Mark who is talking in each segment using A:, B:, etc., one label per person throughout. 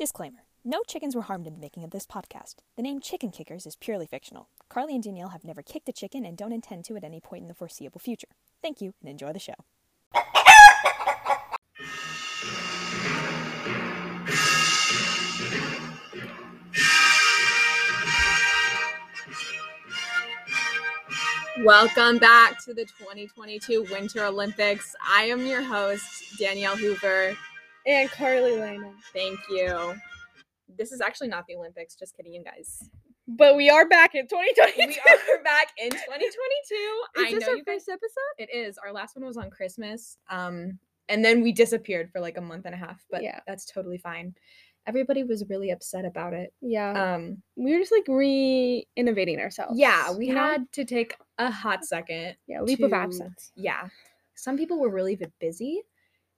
A: Disclaimer No chickens were harmed in the making of this podcast. The name Chicken Kickers is purely fictional. Carly and Danielle have never kicked a chicken and don't intend to at any point in the foreseeable future. Thank you and enjoy the show.
B: Welcome back to the 2022 Winter Olympics. I am your host, Danielle Hoover.
C: And Carly Lehman.
B: Thank you. This is actually not the Olympics, just kidding, you guys.
C: But we are back in 2022.
B: We are back in 2022.
C: Is
B: I
C: this
B: know
C: our
B: you guys.
C: first episode?
B: It is. Our last one was on Christmas. Um, and then we disappeared for like a month and a half, but
C: Yeah.
B: that's totally fine. Everybody was really upset about it.
C: Yeah.
B: Um,
C: we were just like re-innovating ourselves.
B: yeah, we
C: you know?
B: had to take a hot second
C: yeah leap of
B: to-
C: absence.
B: yeah some people were really v- busy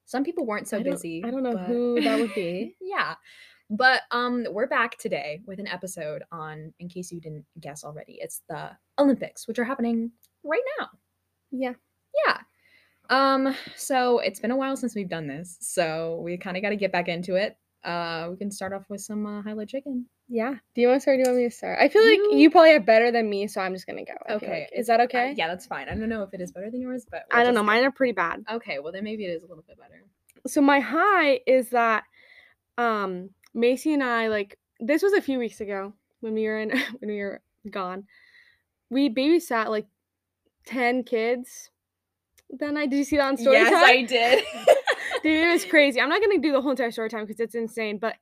B: some people weren't so
C: I
B: busy
C: I don't know
B: but-
C: who that would be.
B: yeah but um we're back today with an episode on in case you didn't guess already it's the olympics which are happening right now
C: Yeah.
B: yeah um so it's been a while since we've done this so we kind of got to get back into it uh we can start off with some uh, highlight chicken
C: Yeah. Do you want to start? Do you want me to start? I feel like
B: You-
C: you probably have better than me, so I'm just gonna go. I
B: Okay,
C: like. Is that
B: Uh,
C: okay?
B: yeah that's fine i don't know if it is better than yours but
C: I
B: we'll
C: don't know.
B: just
C: Mine are pretty bad.
B: okay well then maybe it is a little bit better
C: So my high is that um Macy and I like this was a few weeks ago when we were in when we were gone. We babysat like 10 kids. Then I did you see that on story
B: yes
C: time?
B: i did
C: Dude, it was crazy. I'm not gonna do the whole entire story time because it's insane. But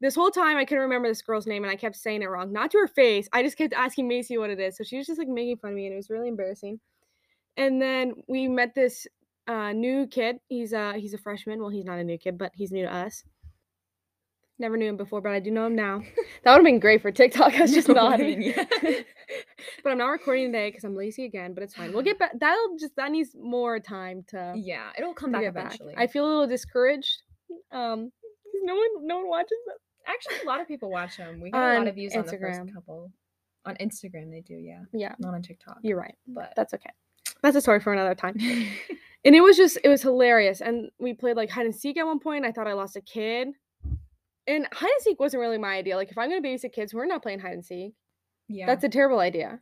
C: this whole time I couldn't remember this girl's name and I kept saying it wrong. Not to her face. I just kept asking Macy what it is. So she was just like making fun of me and it was really embarrassing. And then we met this uh, new kid. He's uh he's a freshman. Well, he's not a new kid, but he's new to us. Never knew him before, but I do know him now. That would have been great for TikTok. I was just nodding.
B: Yeah.
C: but I'm not recording today because I'm lazy again. But it's fine. We'll get back. That'll just that needs more time to
B: Yeah, it'll come back
C: get back.
B: eventually.
C: I feel a little discouraged. Um, no one, no one watches them.
B: Actually, a lot of people watch them. We got a lot of views on the
C: Instagram.
B: first couple. On Instagram, they do, yeah.
C: Yeah,
B: Not on TikTok.
C: you're right.
B: But
C: That's okay. That's a story for another time. And it was just, it was hilarious. And we played like hide and seek at one point. I thought I lost a kid. And hide and seek wasn't really my idea. Like, if I'm gonna babysit kids, we're not playing hide and seek.
B: yeah,
C: That's a terrible idea.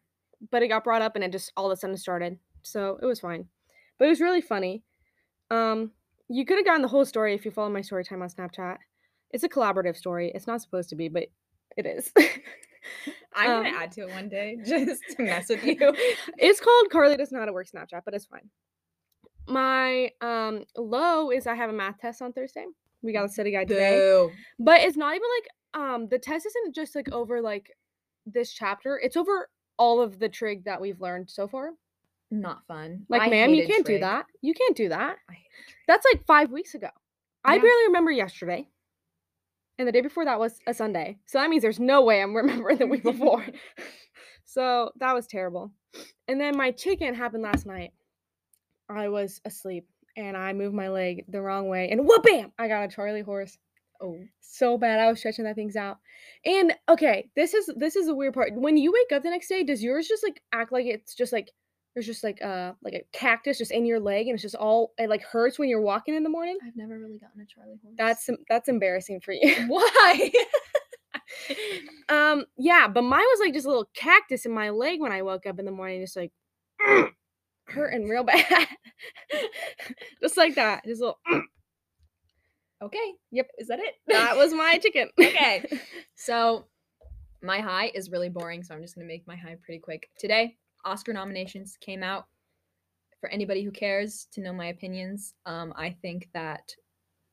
C: But it got brought up, and it just all of a sudden started. So it was fine. But it was really funny. Um, you could have gotten the whole story if you follow my story time on Snapchat. It's a collaborative story. It's not supposed to be, but it is.
B: I'm gonna
C: um,
B: add to it one day just to mess with you.
C: it's called Carly doesn't know work Snapchat, but it's fine. My um low is I have a math test on Thursday. We got a study guide today.
B: Boo.
C: But it's not even like um the test isn't just like over like this chapter. It's over all of the trig that we've learned so far.
B: Not fun.
C: Like,
B: I
C: ma'am, you can't do that. You can't do that.
B: Trig.
C: That's like five weeks ago. I barely remember yesterday. And the day before that was a Sunday. So that means there's no way I'm remembering the week before. so that was terrible. And then my chicken happened last night. I was asleep and I moved my leg the wrong way and whoop bam! I got a Charlie horse.
B: Oh,
C: So bad. I was stretching that things out. And okay, this is this is the weird part. When you wake up the next day, does yours just like act like it's just like there's just like uh like a cactus just in your leg and it's just all it like hurts when you're walking in the morning?
B: I've never really gotten a Charlie horse.
C: That's that's embarrassing for you.
B: why.
C: um yeah, but mine was like just a little cactus in my leg when I woke up in the morning, just like hurting real bad. just like that. Just a little
B: okay.
C: Yep.
B: Is that it?
C: that was my chicken.
B: Okay. So my high is really boring, so I'm just gonna make my high pretty quick. Today, Oscar nominations came out. For anybody who cares to know my opinions, um, I think that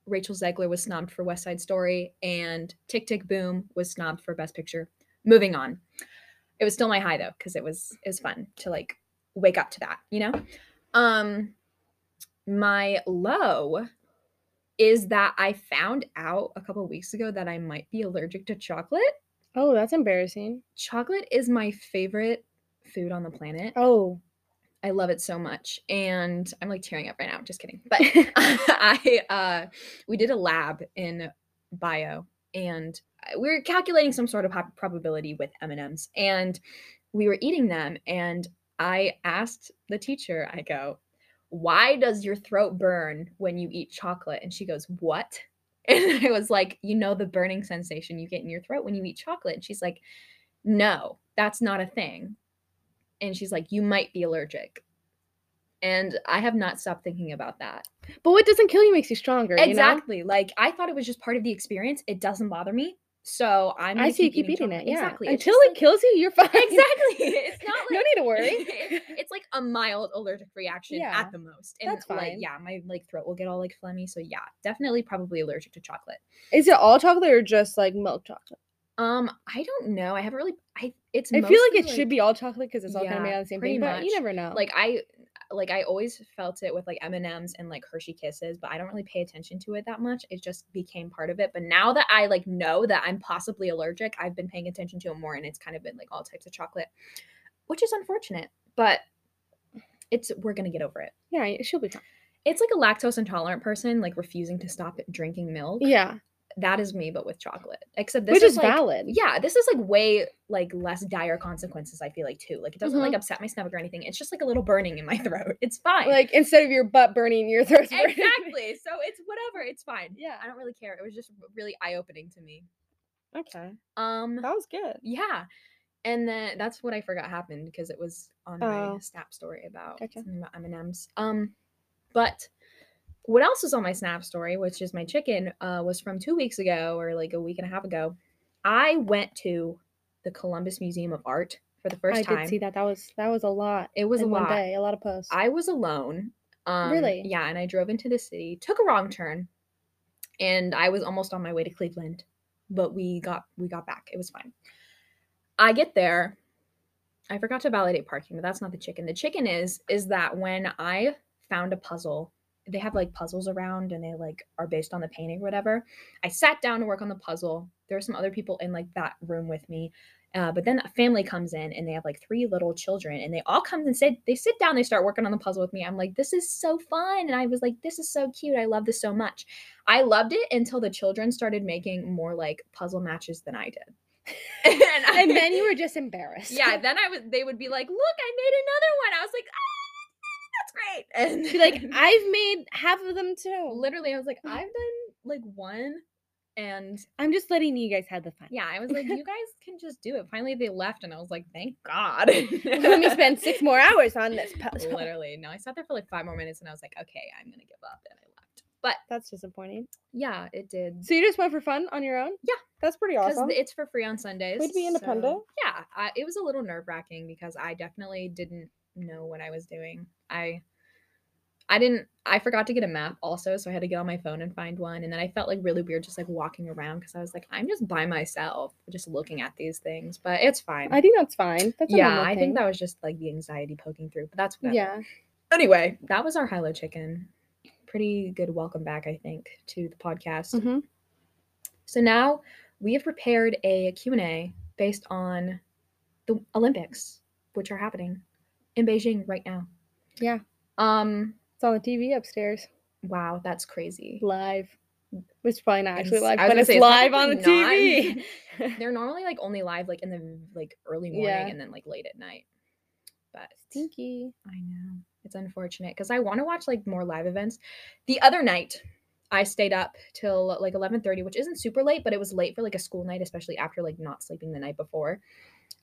B: Rachel Zegler was snubbed for West Side Story, and Tick Tick Boom was snubbed for Best Picture. Moving on. It was still my high though, because it was it was fun to like wake up to that, you know. Um, my low is that I found out a couple weeks ago that I might be allergic to chocolate.
C: oh, that's embarrassing.
B: Chocolate is my favorite food on the planet.
C: Oh.
B: I love it so much. And I'm like tearing up right now. Just kidding. But I uh we did a lab in bio and uh, we were calculating some sort of probability with M&Ms and we were eating them and I asked the teacher, I go, "Why does your throat burn when you eat chocolate?" And she goes, "What?" And I was like, you know, the burning sensation you get in your throat when you eat chocolate. And she's like, no, that's not a thing. And she's like, you might be allergic. And I have not stopped thinking about that.
C: But what doesn't kill you makes you stronger. you know?
B: Exactly. Like I thought it was just part of the experience. It doesn't bother me. So I'm.
C: I see you keep eating
B: chocolate.
C: it. Yeah.
B: Exactly. It's
C: Until it
B: like-
C: kills you, you're fine.
B: Exactly. It's not like
C: no need to worry.
B: it's like a mild allergic reaction
C: Yeah,
B: at the most. And
C: that's
B: like
C: fine.
B: yeah, my like throat will get all like phlegmy. So yeah, definitely probably allergic to chocolate.
C: Is it all chocolate or just like milk chocolate?
B: Um, I don't know. I haven't really I it's
C: I feel like it should be all chocolate because it's all kind of
B: Yeah,
C: made out of the same thing, but you never know.
B: like I like I always felt it with like M&Ms and like Hershey Kisses, but I don't really pay attention to it that much. It just became part of it. But now that I like know that I'm possibly allergic, I've been paying attention to it more and it's kind of been like all types of chocolate, which is unfortunate, but it's we're going to get over it.
C: yeah, it should be fine.
B: It's like a lactose intolerant person like refusing to stop drinking milk.
C: Yeah,
B: That is me but with chocolate. Except this
C: which is
B: like,
C: valid.
B: yeah, this is like way like less dire consequences. I feel like too. Like it doesn't like
C: Mhm.
B: upset my stomach or anything. It's just like a little burning in my throat. It's fine.
C: Like instead of your butt burning, your throat's burning.
B: exactly. So it's whatever. It's fine.
C: Yeah.
B: I don't really care. It was just really eye opening to me.
C: Okay,
B: Um.
C: that was good.
B: Yeah. And then that's what I forgot happened because it was on
C: Oh.
B: my snap story about
C: Gotcha.
B: something about M and M's. Um, but what else was on my snap story, which is my chicken, uh, was from two weeks ago or like a week and a half ago. I went to the Columbus Museum of Art for the first
C: I
B: time.
C: I did see that. That was that was a lot.
B: It was a
C: one
B: lot.
C: day, a lot of posts.
B: I was alone. Um,
C: Really?
B: Yeah, and I drove into the city, took a wrong turn, and I was almost on my way to Cleveland, but we got we got back. It was fine. I get there. I forgot to validate parking, but that's not the chicken. The chicken is is that when I found a puzzle, they have like puzzles around and they like are based on the painting or whatever. I sat down to work on the puzzle. There are some other people in like that room with me. Uh, but then a family comes in and they have like three little children and they all come and sit they sit down they start working on the puzzle with me i'm like this is so fun and i was like this is so cute i love this so much i loved it until the children started making more like puzzle matches than i did and, I-
C: and then you were just embarrassed.
B: yeah then i was they would be like look i made another one i was like ah, great and
C: like, I've made half of them too.
B: literally i was like mm. i've done like one and
C: I'm just letting you guys have the fun.
B: yeah i was like you guys can just do it finally they left and i was like thank god
C: Let me spend six more hours on this puzzle.
B: literally no i sat there for like five more minutes and i was like okay i'm gonna give up and i left but
C: That's disappointing.
B: yeah it did
C: So you just went for fun on your own?
B: Yeah.
C: That's pretty
B: because
C: awesome.
B: it's for free on sundays
C: We'd be independent.
B: so, yeah I, it was a little nerve-wracking because i definitely didn't know what i was doing i i didn't i forgot to get a map also so i had to get on my phone and find one and then i felt like really weird just like walking around because i was like i'm just by myself just looking at these things but it's fine
C: I think that's fine. That's
B: yeah i
C: thing.
B: think that was just like the anxiety poking through but that's whatever.
C: Yeah.
B: anyway that was our hilo chicken pretty good welcome back i think to the podcast
C: hmm
B: so now we have prepared a q&a based on the olympics which are happening in beijing right now
C: Yeah.
B: um
C: It's on the TV upstairs.
B: wow that's crazy
C: Live. It's probably not actually live, but it's
B: say, it's
C: live on the TV.
B: they're normally like only live like in the like early morning
C: Yeah.
B: and then like late at night but
C: Stinky.
B: I know. It's unfortunate because I want to watch like more live events. The other night, I stayed up till like 11:30, which isn't super late, but it was late for like a school night, especially after like not sleeping the night before.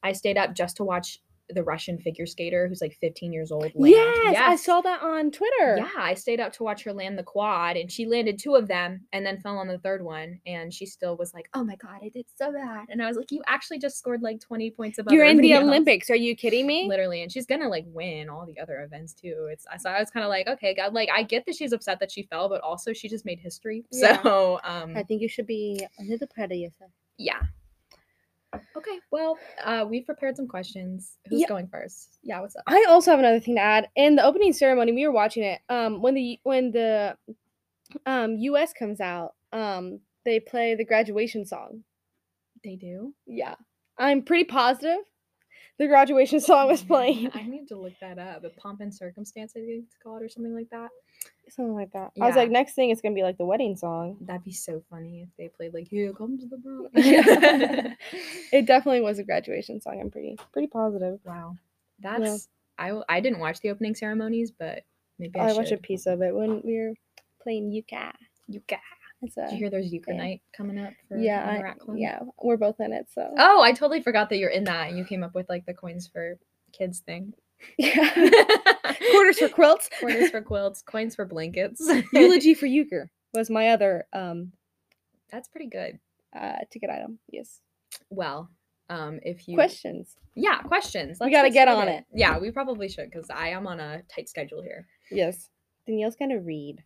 B: I stayed up just to watch the Russian figure skater who's like 15 years old. land.
C: Yes, I saw that on Twitter.
B: Yeah, I stayed up to watch her land the quad, and she landed two of them, and then fell on the third one, and she still was like, "Oh my god, I did so bad," and I was like, "You actually just scored like 20 points above."
C: You're in the
B: else."
C: Olympics. Are you kidding me?
B: literally and she's gonna like win all the other events too it's so i was kind of like okay god like i get that she's upset that she fell but also she just made history
C: Yeah.
B: so um
C: I think you should be a little proud of yourself.
B: yeah okay well uh we've prepared some questions who's
C: Yeah.
B: going first yeah what's up
C: I also have another thing to add. In the opening ceremony, we were watching it. Um, when the when the um U.S. comes out, um, they play the graduation song.
B: they do
C: Yeah, I'm pretty positive the graduation song was playing.
B: i need to look that up a pomp and circumstance i think it's called or something like that
C: Something like that. I was like, next thing it's gonna be like the wedding song.
B: that'd be so funny if they played like here comes the bride
C: it definitely was a graduation song. I'm pretty pretty positive.
B: wow that's I I didn't watch the opening ceremonies but maybe i, oh,
C: I
B: should
C: watched a piece of it when we were playing
B: euchre. got
C: It's a
B: Did you hear there's euchre
C: yeah.
B: night coming up for
C: yeah, I- yeah. We're both in it, so
B: Oh, I totally forgot that you're in that and you came up with like the coins for kids thing.
C: yeah. Quarters for quilts.
B: Quarters for quilts, coins for blankets.
C: Eulogy for euchre was my other um
B: That's pretty good.
C: uh ticket item. Yes.
B: Well, um, if you
C: Questions.
B: yeah, questions.
C: We gotta get on it.
B: Yeah, we probably should because I am on a tight schedule here.
C: Yes. Danielle's gonna read.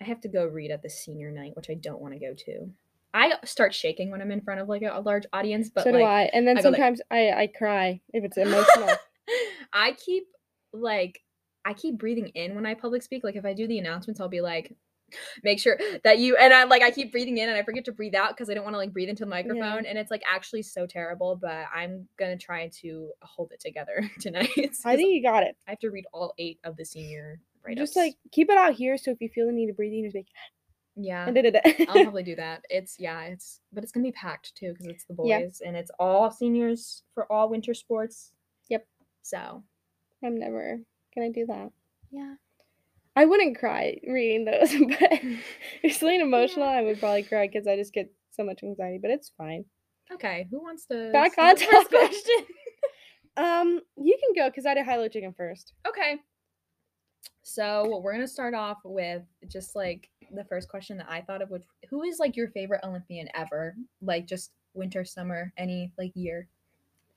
B: I have to go read at the senior night, which I don't want to go to. I start shaking when I'm in front of like a, a large audience, but
C: so
B: like
C: do I. And then
B: I go like-
C: sometimes I I cry if it's emotional.
B: I keep like I keep breathing in when I public speak. Like if I do the announcements, I'll be like, make sure that you and I'm like I keep breathing in and I forget to breathe out because I don't want to like breathe into the microphone and it's like actually so terrible. But I'm gonna try to hold it together tonight.
C: I think you got it.
B: I have to read all eight of the senior write
C: Just like keep it out here so if you feel the need to breathe, you just make
B: yeah. I'll probably do that. It's yeah, it's but it's gonna be packed too because it's the boys
C: Yeah.
B: and it's all seniors for all winter sports. So
C: I'm never gonna do that.
B: yeah.
C: I wouldn't cry reading those, but if something emotional, I would probably cry because I just get so much anxiety. But it's fine.
B: Okay, who wants to
C: Back on
B: the first question?
C: Um, you can go because I did high-low chicken first.
B: okay. So we're gonna start off with just like the first question that I thought of, which who is like your favorite Olympian ever? Like just winter, summer, any like year.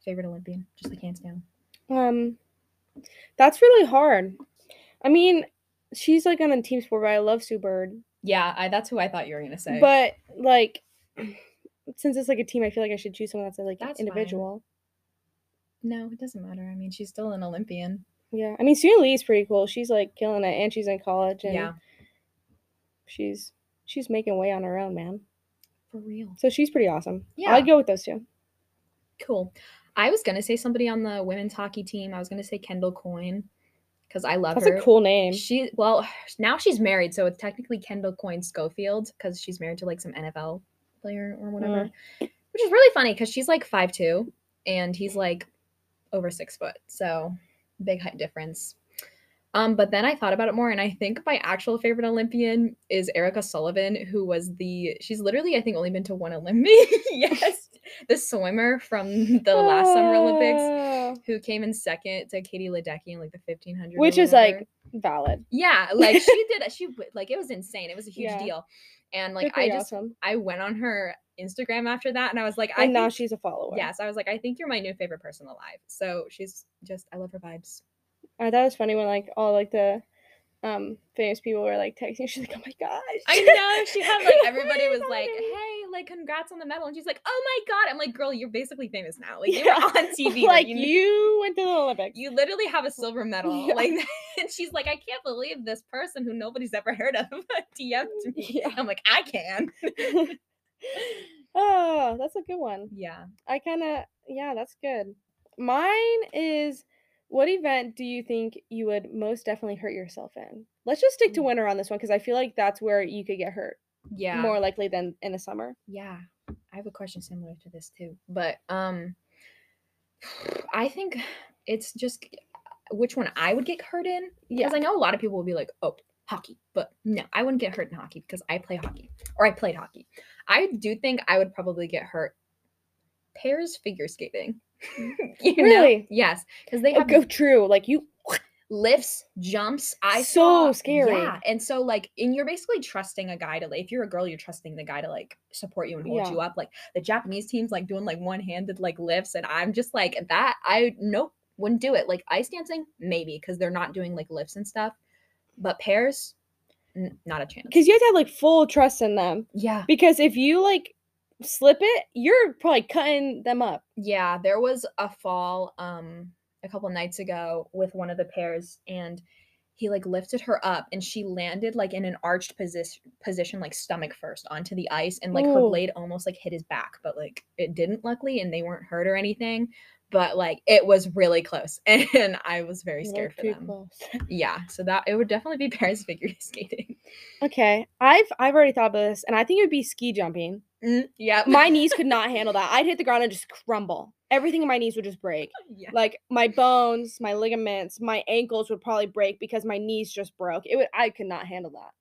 B: Favorite Olympian, just like hands down.
C: Um, that's really hard. I mean, she's like on a team sport, but I love Sue Bird.
B: Yeah, I, that's who I thought you were gonna say.
C: But like, since it's like a team, I feel like I should choose someone that's like
B: That's fine.
C: individual.
B: no, it doesn't matter. I mean, she's still an Olympian.
C: Yeah, I mean, Suni Lee's pretty cool. She's like killing it, and she's in college, and
B: Yeah,
C: she's she's making way on her own, man.
B: for real.
C: So she's pretty awesome.
B: Yeah.
C: I'd go with those two.
B: Cool. I was gonna say somebody on the women's hockey team. I was gonna say Kendall Coyne because I love
C: That's
B: her.
C: That's a cool name.
B: She well now she's married, so it's technically Kendall Coyne Schofield because she's married to like some NFL player or whatever, which is really funny because she's like five two and he's like over six foot, so big height difference. Um, but then I thought about it more, and I think my actual favorite Olympian is Erica Sullivan, who was the she's literally I think only been to one Olympic. yes, the swimmer from the last Summer Olympics
C: Oh,
B: who came in second to Katie Ledecky in like the 1500
C: Which is like valid.
B: yeah like she did she like it was insane it was a huge
C: Yeah.
B: deal and like i just
C: awesome.
B: i went on her instagram after that and i was like i
C: And now
B: think-
C: she's a follower.
B: yes i was like i think you're my new favorite person alive so she's just i love her vibes
C: I thought it was funny when like all like the um famous people were like texting. She's like, "Oh my gosh!"
B: i know she had like
C: Oh
B: everybody was like hey like congrats on the medal and she's like oh my god i'm like girl you're basically famous now like you
C: Yeah.
B: were on tv
C: like
B: you,
C: you went to the Olympics.
B: you literally have a silver medal
C: Yeah.
B: like and she's like i can't believe this person who nobody's ever heard of dm'd me
C: Yeah.
B: i'm like i can
C: oh, that's a good one.
B: yeah
C: I kind of yeah, that's good. Mine is what event do you think you would most definitely hurt yourself in? Let's just stick to
B: Mm.
C: winter on this one because I feel like that's where you could get hurt
B: yeah
C: more likely than in the summer.
B: yeah i have a question similar to this too but um i think it's just which one i would get hurt in
C: Yeah.
B: because i know a lot of people will be like oh hockey but no i wouldn't get hurt in hockey because i play hockey or i played hockey i do think i would probably get hurt pairs figure skating you know?
C: Really?
B: yes because they
C: Oh,
B: have
C: go true. Like you
B: lifts, jumps. I
C: So
B: saw-
C: scary.
B: Yeah, and so like, and you're basically trusting a guy to like. If you're a girl, you're trusting the guy to like support you and hold
C: Yeah.
B: you up. Like the Japanese teams, like doing like one handed like lifts, and I'm just like that. I nope, wouldn't do it. Like ice dancing, maybe because they're not doing like lifts and stuff. But pairs, n- not a chance.
C: because you have to have like full trust in them.
B: yeah,
C: Because if you like slip it, you're probably cutting them up.
B: yeah, there was a fall um a couple nights ago with one of the pairs and he like lifted her up and she landed like in an arched position position like stomach first onto the ice and like her blade almost like hit his back but like it didn't luckily and they weren't hurt or anything but like it was really close and I was very scared for them.
C: close.
B: Yeah, so that it would definitely be pairs figure skating.
C: Okay, I've I've already thought about this, and I think it would be ski jumping.
B: Mm, yeah,
C: My knees could not handle that. I'd hit the ground and just crumble. Everything in my knees would just break.
B: yeah.
C: Like my bones, my ligaments, my ankles would probably break because my knees just broke. It would I could not handle that.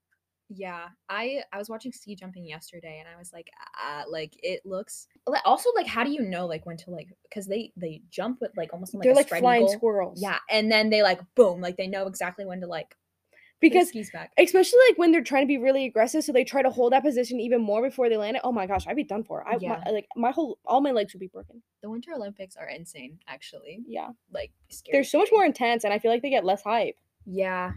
B: Yeah, I I was watching ski jumping yesterday, and I was like, uh, like it looks. Also, like, how do you know like when to like? Because they they jump with like almost like
C: They're
B: a
C: like flying
B: eagle.
C: squirrels.
B: Yeah, and then they like boom, like they know exactly when to like
C: Because
B: skis back.
C: especially like when they're trying to be really aggressive, so they try to hold that position even more before they land it. Oh my gosh, I'd be done for. I
B: Yeah.
C: my, like my whole all my legs would be broken.
B: The Winter Olympics are insane, actually.
C: Yeah,
B: Like scary.
C: they're so much more intense, and I feel like they get less hype.
B: Yeah.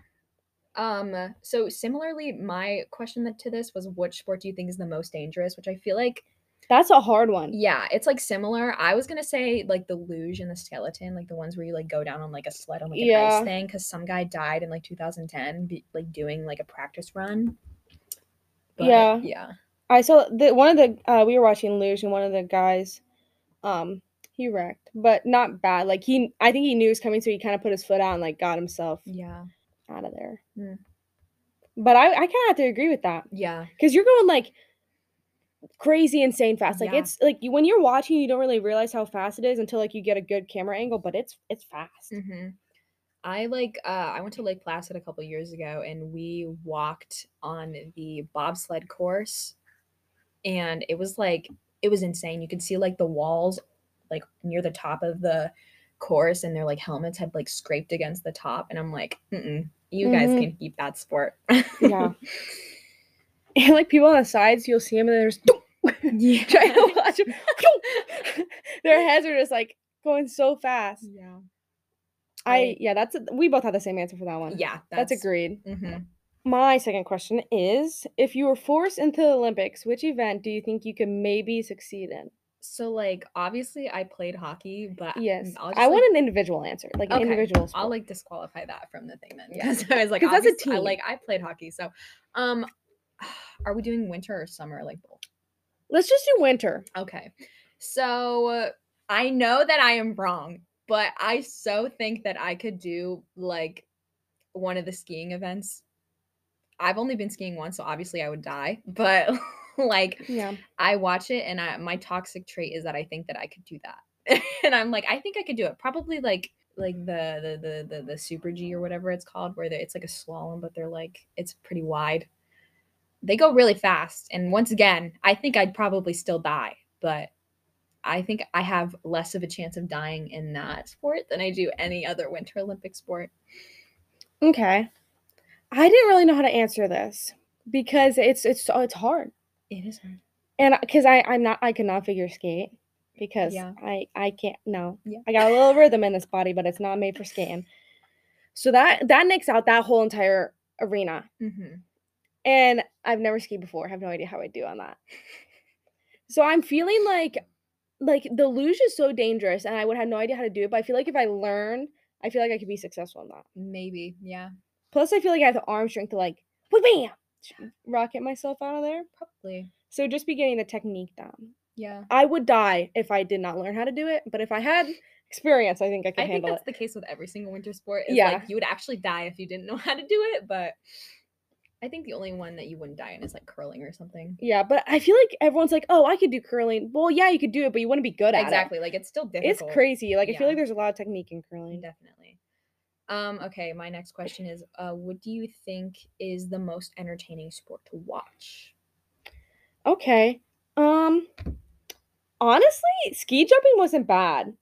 B: Um. So similarly, my question to this was, which sport do you think is the most dangerous? Which I feel like
C: That's a hard one.
B: Yeah, it's like similar. I was gonna say like the luge and the skeleton, like the ones where you like go down on like a sled on like an
C: Yeah.
B: ice thing, because some guy died in like 2010, be, like doing like a practice run.
C: Yeah.
B: yeah,
C: I saw the one of the uh, we were watching luge, and one of the guys, um, he wrecked, but not bad. Like he, I think he knew it was coming, so he kind of put his foot out and like got himself
B: yeah,
C: out of there.
B: Mm.
C: But I, I kind of have to agree with that
B: yeah,
C: because you're going like crazy, insane fast. Like
B: Yeah.
C: it's like you, when you're watching, you don't really realize how fast it is until like you get a good camera angle. But it's it's fast.
B: hmm I like uh I went to Lake Placid a couple years ago and we walked on the bobsled course and it was like it was insane. You could see like the walls like near the top of the course and their like helmets had like scraped against the top and I'm like, Mm-mm, you guys
C: Mhm.
B: can keep that sport.
C: Yeah. And like people on the sides, you'll see them and there's
B: yeah.
C: trying to watch 'em. Their heads are just like going so fast.
B: yeah.
C: I yeah, that's a, we both had the same answer for that one.
B: Yeah,
C: that's, agreed.
B: mhm.
C: My second question is: If you were forced into the Olympics, which event do you think you could maybe succeed in?
B: So like obviously I played hockey, but
C: Yes,
B: just,
C: I
B: like,
C: want an individual answer, like an
B: Okay,
C: individual. Sport.
B: I'll like disqualify that from the thing then
C: Yeah.
B: because I was like,
C: that's a
B: obvious- I,
C: team.
B: like I played hockey, so um, are we doing winter or summer? Like both?
C: Let's just do winter.
B: Okay, so uh, I know that I am wrong, but I so think that I could do like one of the skiing events. I've only been skiing once, so obviously I would die, but like
C: Yeah,
B: I watch it and I, my toxic trait is that I think that I could do that. and I'm like, I think I could do it. Probably like like the the the the, the super G or whatever it's called, where it's like a slalom, but they're like it's pretty wide. They go really fast, and once again, I think I'd probably still die, but I think I have less of a chance of dying in that sport than I do any other Winter Olympic sport.
C: Okay. I didn't really know how to answer this because it's it's it's hard.
B: It is hard.
C: And because I I'm not I cannot figure skate because
B: Yeah.
C: I I can't no.
B: Yeah.
C: I got a little rhythm in this body, but it's not made for skating. So that that nicks out that whole entire arena.
B: Mm-hmm.
C: And I've never skied before. I have no idea how I do on that. So I'm feeling like like the luge is so dangerous and I would have no idea how to do it, but I feel like if I learn, I feel like I could be successful in that.
B: Maybe, yeah,
C: Plus I feel like I have the arm strength to like bam, rocket myself out of there.
B: probably,
C: So just be getting the technique down.
B: yeah.
C: I would die if I did not learn how to do it, but if I had experience, I think I could
B: I
C: handle it.
B: I think that's
C: it.
B: the case with every single winter sport.
C: Yeah.
B: like you would actually die if you didn't know how to do it, but I think the only one that you wouldn't die in is like curling or something.
C: Yeah, but I feel like everyone's like, "Oh, I could do curling." Well, yeah, you could do it, but you wouldn't be good at it.
B: Exactly. Like it's still difficult.
C: It's crazy. Like I
B: Yeah.
C: feel like there's a lot of technique in curling.
B: Definitely. Um, okay, my next question is uh what do you think is the most entertaining sport to watch?
C: Okay. Um honestly, ski jumping wasn't bad.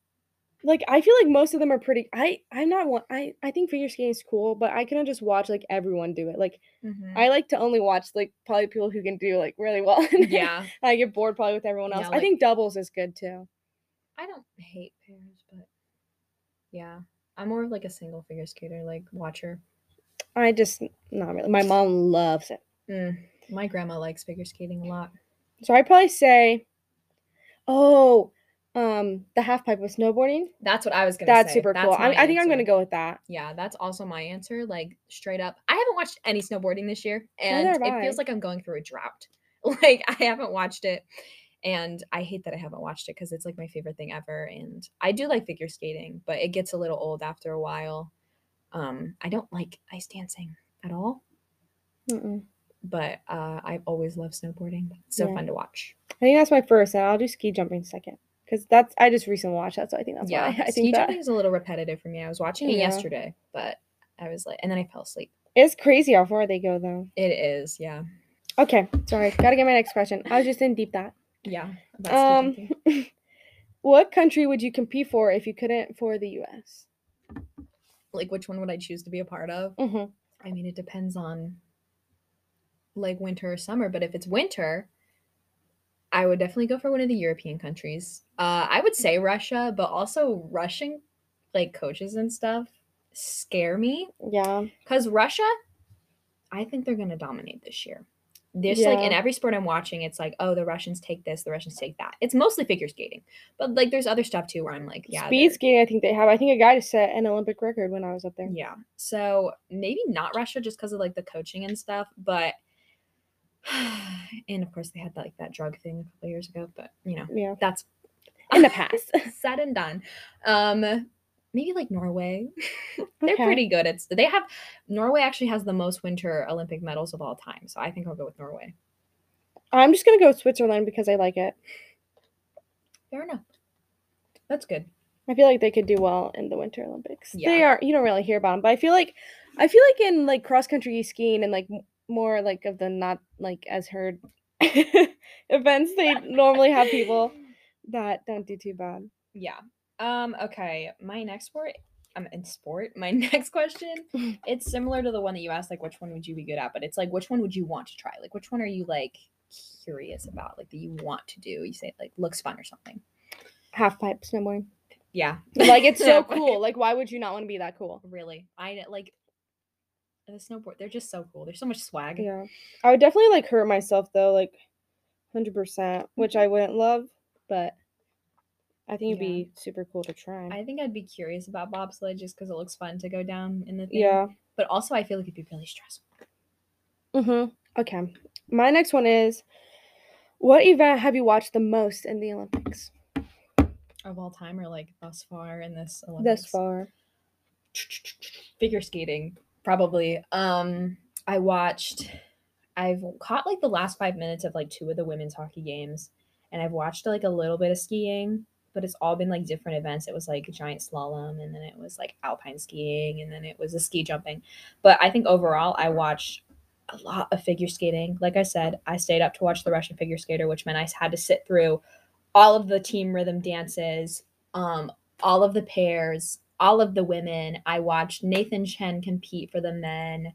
C: Like I feel like most of them are pretty I I'm not one I I think figure skating is cool, but I couldn't just watch like everyone do it. Like
B: Mhm.
C: I like to only watch like probably people who can do like really well.
B: yeah.
C: I get bored probably with everyone
B: Yeah,
C: else. I think doubles is good too.
B: I don't hate pairs, but yeah. I'm more of like a single figure skater, like watcher.
C: I just not really. My mom loves it.
B: Mm. My grandma likes figure skating a lot.
C: So I'd probably say, oh, um, the half pipe with snowboarding.
B: That's what I was gonna
C: That's
B: say.
C: super cool. I, I think I'm gonna go with that.
B: Yeah, that's also my answer. Like straight up, I haven't watched any snowboarding this year, and it feels like I'm going through a drought. Like I haven't watched it, and I hate that I haven't watched it because it's like my favorite thing ever. And I do like figure skating, but it gets a little old after a while. Um, I don't like ice dancing at all,
C: Mm-mm.
B: but uh, I've always loved snowboarding. It's so
C: Yeah.
B: fun to watch.
C: I think that's my first, and I'll do ski jumping second because that's I just recently watched that, so I think that's
B: yeah,
C: why I think that.
B: is a little repetitive for me. I was watching it
C: Yeah.
B: yesterday, but I was like, and then I fell asleep.
C: It's crazy how far they go though.
B: It is, yeah.
C: Okay, sorry. Gotta get my next question. I was just in deep that.
B: Yeah.
C: Um, what country would you compete for if you couldn't for the U.S.?
B: like which one would I choose to be a part of?
C: Mm-hmm.
B: I mean, it depends on like winter or summer, but if it's winter, I would definitely go for one of the European countries. Uh, I would say Russia, but also Russian like coaches and stuff scare me
C: Yeah.
B: because Russia, I think they're gonna dominate this year. There's like in every sport I'm watching, it's like, oh, the Russians take this, the Russians take that. It's mostly figure skating, but like there's other stuff too where I'm like, yeah,
C: Speed skating, I think they have. I think a guy set an Olympic record when I was up there.
B: Yeah. So maybe not Russia just because of like the coaching and stuff, but and of course they had like that drug thing a couple years ago, but you know,
C: Yeah.
B: that's
C: In the past.
B: said and done. Um maybe like Norway. They're
C: Okay.
B: pretty good at they have Norway actually has the most winter Olympic medals of all time. So I think I'll go with Norway.
C: I'm just gonna go with Switzerland because I like it.
B: Fair enough. That's good.
C: I feel like they could do well in the Winter Olympics. They are. You don't really hear about them, but I feel like, I feel like in like cross country skiing and like more like of the not like as heard events, they normally have people that don't do too bad.
B: Yeah. Um, okay. My next sport I'm in sport. My next question, it's similar to the one that you asked, like which one would you be good at, but it's like which one would you want to try? Like which one are you like curious about? Like that you want to do? You say like looks fun or something.
C: Half pipe snowboarding.
B: Yeah.
C: Like it's so cool. Like why would you not want to be that cool?
B: Really. I like the snowboard, they're just so cool. There's so much swag.
C: Yeah. I would definitely like hurt myself though, like hundred percent, which I wouldn't love, but I think it'd
B: Yeah.
C: be super cool to try.
B: I think I'd be curious about bobsled just because it looks fun to go down in the thing.
C: yeah.
B: But also I feel like it'd be really stressful.
C: Mm-hmm. Okay. My next one is what event have you watched the most in the Olympics
B: Of all time or like thus far in this Olympics?
C: thus far?
B: figure skating probably. Um i watched i've caught like the last five minutes of like two of the women's hockey games and i've watched like a little bit of skiing but it's all been like different events. It was like a giant slalom and then it was like alpine skiing and then it was a ski jumping. But i think overall i watched a lot of figure skating. Like i said i stayed up to watch the russian figure skater which meant i had to sit through all of the team rhythm dances um all of the pairs, all of the women. I watched Nathan Chen compete for the men.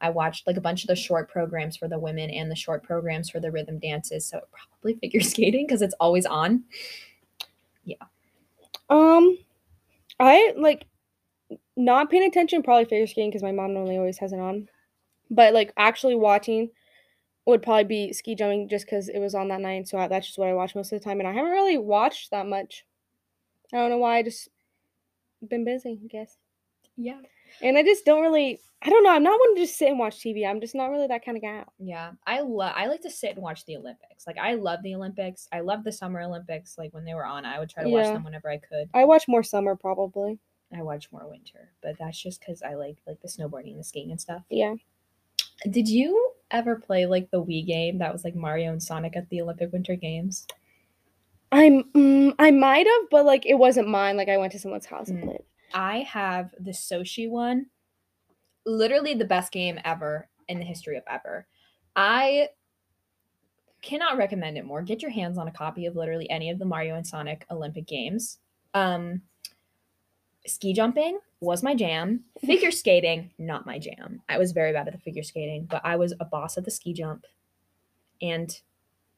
B: I watched like a bunch of the short programs for the women and the short programs for the rhythm dances. So probably figure skating because it's always on. Yeah.
C: Um, I like not paying attention, probably figure skating because my mom normally always has it on. But like actually watching would probably be ski jumping just because it was on that night. So I, that's just what I watch most of the time, and I haven't really watched that much. I don't know why. I just been busy, I guess.
B: Yeah.
C: And I just don't really. I don't know. I'm not one to just sit and watch TV. I'm just not really that kind of gal.
B: Yeah. I love I like to sit and watch the Olympics. Like I love the Olympics. I love the summer Olympics. Like when they were on, I would try to watch
C: Yeah.
B: them whenever I could.
C: I watch more summer probably.
B: I watch more winter, but that's just because I like like the snowboarding and the skiing and stuff.
C: Yeah.
B: Did you ever play like the Wii game that was like Mario and Sonic at the Olympic Winter Games?
C: I'm. Mm, I might have, but like it wasn't mine. Like I went to someone's house and
B: Mm.
C: played.
B: I have the Sochi one. Literally the best game ever in the history of ever. I cannot recommend it more. Get your hands on a copy of literally any of the Mario and Sonic Olympic games. Um ski jumping was my jam. Figure skating, not my jam. I was very bad at the figure skating, but I was a boss at the ski jump and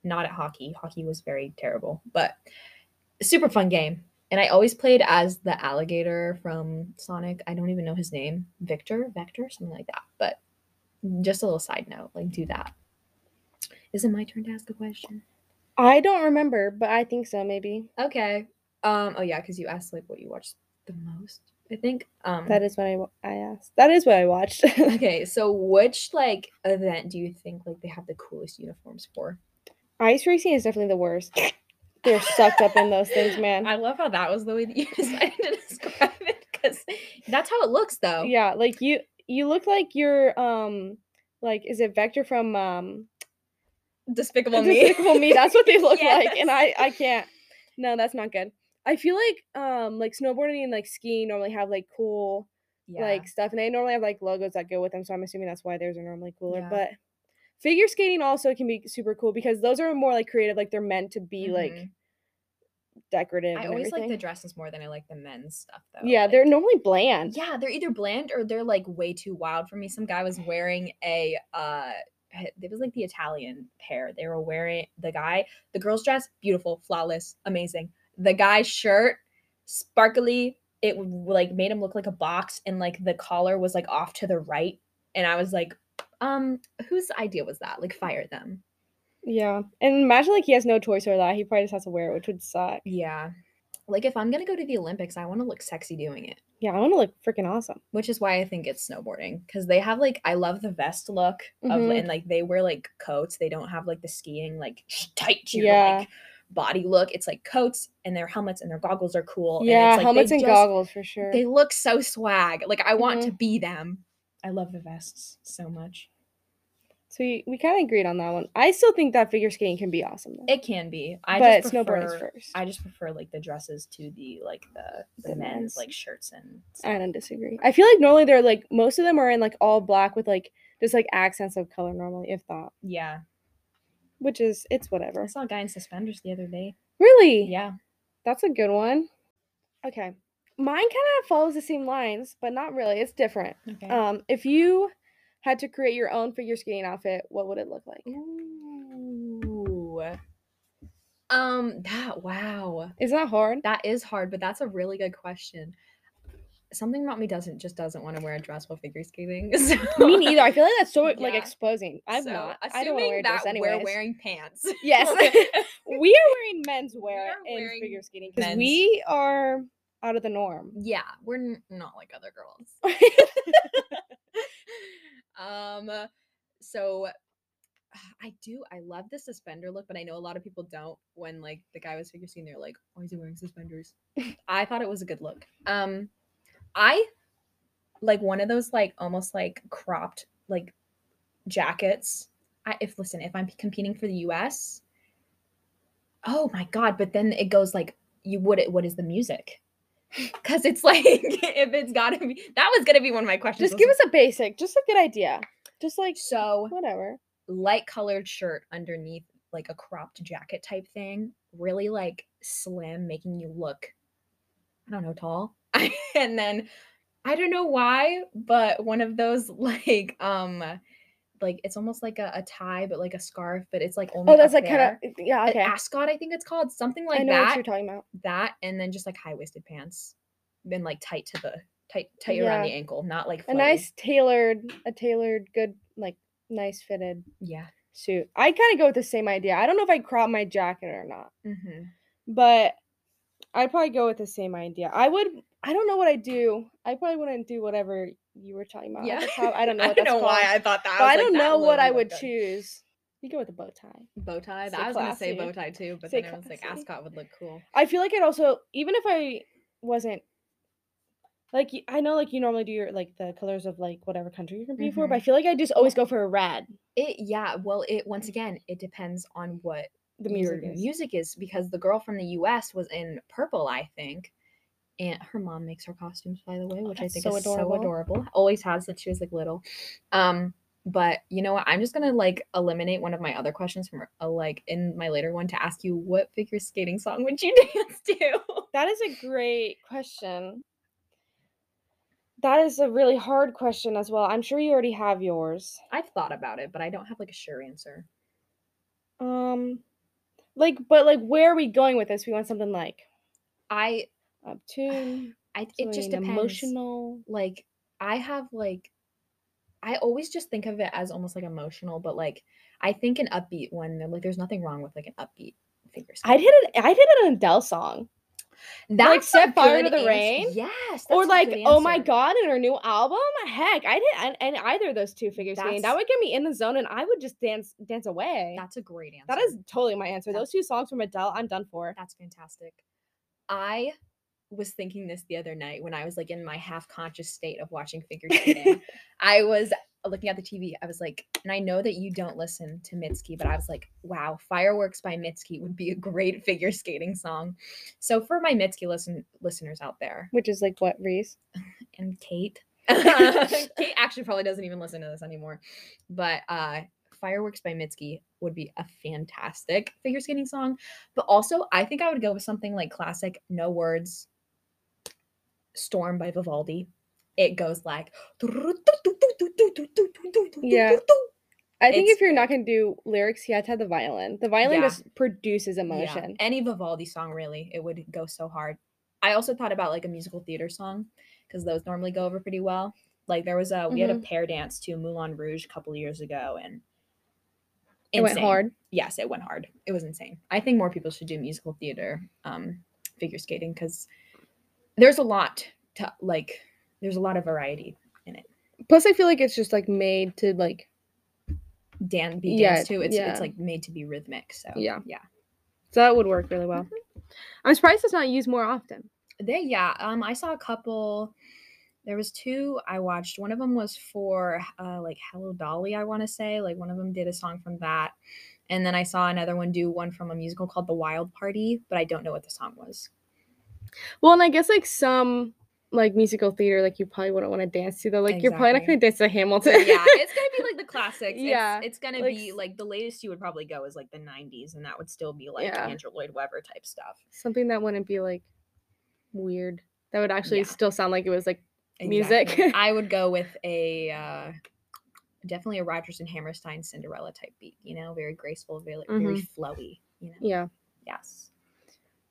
B: not at hockey. Hockey was very terrible, but super fun game. And I always played as the alligator from Sonic. I don't even know his name. Victor, Vector, something like that. But just a little side note, like do that. Is it my turn to ask a question?
C: I don't remember, but I think so. Maybe
B: Okay. Um. Oh yeah, because you asked like what you watched the most. I think. Um.
C: that is what I I asked. That is what I watched.
B: okay. So which like event do you think like they have the coolest uniforms for?
C: Ice racing is definitely the worst. They're sucked up in those things, man.
B: I love how that was the way that you decided to describe it because that's how it looks though.
C: Yeah, like you you look like you're um like is it Vector from um
B: Despicable Me.
C: Despicable Me? That's what they look like, and I I can't. No, that's not good. I feel like um like snowboarding and like skiing normally have like cool
B: Yeah.
C: like stuff, and they normally have like logos that go with them. So I'm assuming that's why theirs are normally cooler.
B: Yeah.
C: But figure skating also can be super cool because those are more like creative. Like they're meant to be like
B: Mhm.
C: decorative.
B: I always like the dresses more than I like the men's stuff though.
C: Yeah,
B: like-
C: they're normally bland.
B: Yeah, they're either bland or they're like way too wild for me. Some guy was wearing a uh it was like the Italian pair. They were wearing the guy, the girl's dress, beautiful, flawless, amazing. The guy's shirt, sparkly, it like made him look like a box and like the collar was like off to the right. And I was like, um, whose idea was that? Like fire them.
C: Yeah, and imagine like he has no choice over that. He probably just has to wear it, which would suck.
B: Yeah. Like if I'm gonna go to the Olympics, I want to look sexy doing it.
C: Yeah, I want to look freaking awesome.
B: which is why I think it's snowboarding because they have like I love the vest look of
C: Mhm.
B: and like they wear like coats. They don't have like the skiing like tight
C: Yeah.
B: like body look. It's like coats and their helmets and their goggles are cool. and
C: yeah,
B: it's, like,
C: helmets and
B: just-
C: goggles for sure.
B: They look so swag. Like I want
C: Mm-hmm.
B: to be them. I love the vests so much.
C: So we, we kind of agreed on that one. I still think that figure skating can be awesome though.
B: It can be. I
C: but
B: just prefer.
C: first.
B: I just prefer like the dresses to the like the the,
C: The
B: men's
C: men's.
B: like shirts and
C: I don't disagree. I feel like normally they're like most of them are in like all black with like just like accents of color normally, if that.
B: yeah.
C: Which is it's whatever.
B: I saw a guy in suspenders the other day.
C: Really?
B: Yeah.
C: That's a good one. Okay. Mine kind of follows the same lines, but not really. It's different.
B: Okay.
C: Um, if you had to create your own figure skating outfit, what would it look like?
B: Ooh. Um, that wow.
C: Is that hard?
B: That is hard, but that's a really good question. Something about me doesn't just doesn't want to wear a dress while figure skating. So,
C: Me neither. I feel like that's so like exposing. I'm
B: so
C: not. I don't want to wear a dress
B: that
C: anyways.
B: We're wearing pants.
C: Yes. we are wearing men's wear
B: are
C: in figure skating because we are out of the norm.
B: yeah, we're n- not like other girls. Um, so I do. I love the suspender look, but I know a lot of people don't. When like the guy was figure skating, they're like, "Why is he wearing suspenders?" I thought it was a good look. Um, I like one of those like almost like cropped like jackets. I if listen, if I'm competing for the U.S. Oh my god! But then it goes like, you would it? What is the music? Because it's like if it's gotta be that was gonna be one of my questions.
C: just give us a basic, just a good idea. Just like
B: so
C: whatever.
B: light colored shirt underneath like a cropped jacket type thing, really like slim, making you look, I don't know, tall. and then I don't know why, but one of those like um like it's almost like a, a tie, but like a scarf, but it's like only
C: Oh, that's like kind of yeah.
B: An
C: Okay,
B: ascot, I think it's called something like
C: I know
B: that.
C: what you're talking about.
B: that and then just like high waisted pants, then like tight to the tight tight around the ankle, not like
C: A nice tailored, a tailored, good, like nice fitted
B: yeah.
C: suit. I kind of go with the same idea. I don't know if I crop my jacket or not,
B: Mm-hmm.
C: but I'd probably go with the same idea. I would. I don't know what I do. I probably wouldn't do whatever you were talking about. top. I don't know.
B: I don't know why I thought that.
C: I
B: like,
C: don't know what I would
B: good.
C: choose. You go with a bow tie.
B: Bow tie.
C: Stay
B: I was gonna say bow tie too, but
C: Stay
B: then I was like ascot would look cool.
C: I feel like it also, even if I wasn't like I know like you normally do your like the colors of like whatever country you're competing for, but I
B: Mhm.
C: feel like I just always go for a red.
B: It yeah. Well, it once again it depends on what
C: The music is.
B: music is because the girl from the U.S. was in purple, I think. And her mom makes her costumes, by the way, which I think
C: so
B: is so
C: adorable.
B: adorable. Always has since she was like little. Um, but you know what? I'm just gonna like eliminate one of my other questions from uh, like in my later one to ask you what figure skating song would you dance to?
C: That is a great question. That is a really hard question as well. I'm sure you already have yours.
B: I've thought about it, but I don't have like a sure answer.
C: Um like but like where are we going with this? We want something like
B: I,
C: obtune,
B: I it just depends.
C: emotional.
B: Like I have like, I always just think of it as almost like emotional, but like I think an upbeat one. Like there's nothing wrong with like an upbeat figure.
C: I'd hit it I'd hit it an Adele song.
B: That's a
C: Set Fire to the
B: ans-
C: Rain?
B: Yes.
C: or like, oh my god, in her new album, heck, I'd hit and, and either of those two figures skating. That would get me in the zone, and I would just dance dance away.
B: That's a great answer.
C: that is totally my answer.
B: That-
C: Those two songs from Adele, I'm done for.
B: That's fantastic. I was thinking this the other night when I was like in my half conscious state of watching figure skating. I was looking at the TV. I was like, and I know that you don't listen to Mitski, but I was like, wow, Fireworks by Mitski would be a great figure skating song. So for my Mitski listen listeners out there,
C: Which is like what Reese.
B: and Kate, Kate actually probably doesn't even listen to this anymore. But uh Fireworks by Mitski would be a fantastic figure skating song. But also, I think I would go with something like classic No Words Storm by Vivaldi. It goes like
C: Yeah. I think
B: It's
C: if you're not gonna do lyrics, you have to have the violin. The violin
B: Yeah.
C: just produces
B: Yeah,
C: emotion.
B: Any Vivaldi song really, it would go so hard. I also thought about like a musical theater song because those normally go over pretty well. Like there was a we had a pair dance to Moulin Rouge a couple years ago and
C: It went hard.
B: Yes, it went hard. It was insane. I think more people should do musical theater um figure skating because there's a lot to like there's a lot of variety in it.
C: Plus, I feel like it's just like made to like
B: Dan be
C: Yeah,
B: dance too. It's
C: yeah.
B: it's like made to be rhythmic. So
C: Yeah.
B: yeah.
C: so that would work really well. I'm surprised it's not used more often.
B: They yeah, um I saw a couple there was two I watched. One of them was for uh like Hello Dolly, I want to say. Like one of them did a song from that. And then I saw another one do one from a musical called The Wild Party, but I don't know what the song was.
C: Well, and I guess like some like musical theater, like you probably wouldn't want to dance to though. Like you're probably not gonna dance to Hamilton.
B: yeah, it's gonna be like the classics.
C: Yeah,
B: It's, gonna
C: like
B: be like the latest you would probably go is like the nineties, and that would still be like
C: Yeah.
B: Andrew Lloyd Webber type stuff.
C: something that wouldn't be like weird. That would actually
B: Yeah.
C: still sound like it was like Music.
B: I would go with a uh definitely a Rodgers and Hammerstein Cinderella type beat, you know, very graceful, very, very flowy, you know.
C: Mm-hmm. yeah.
B: Yes.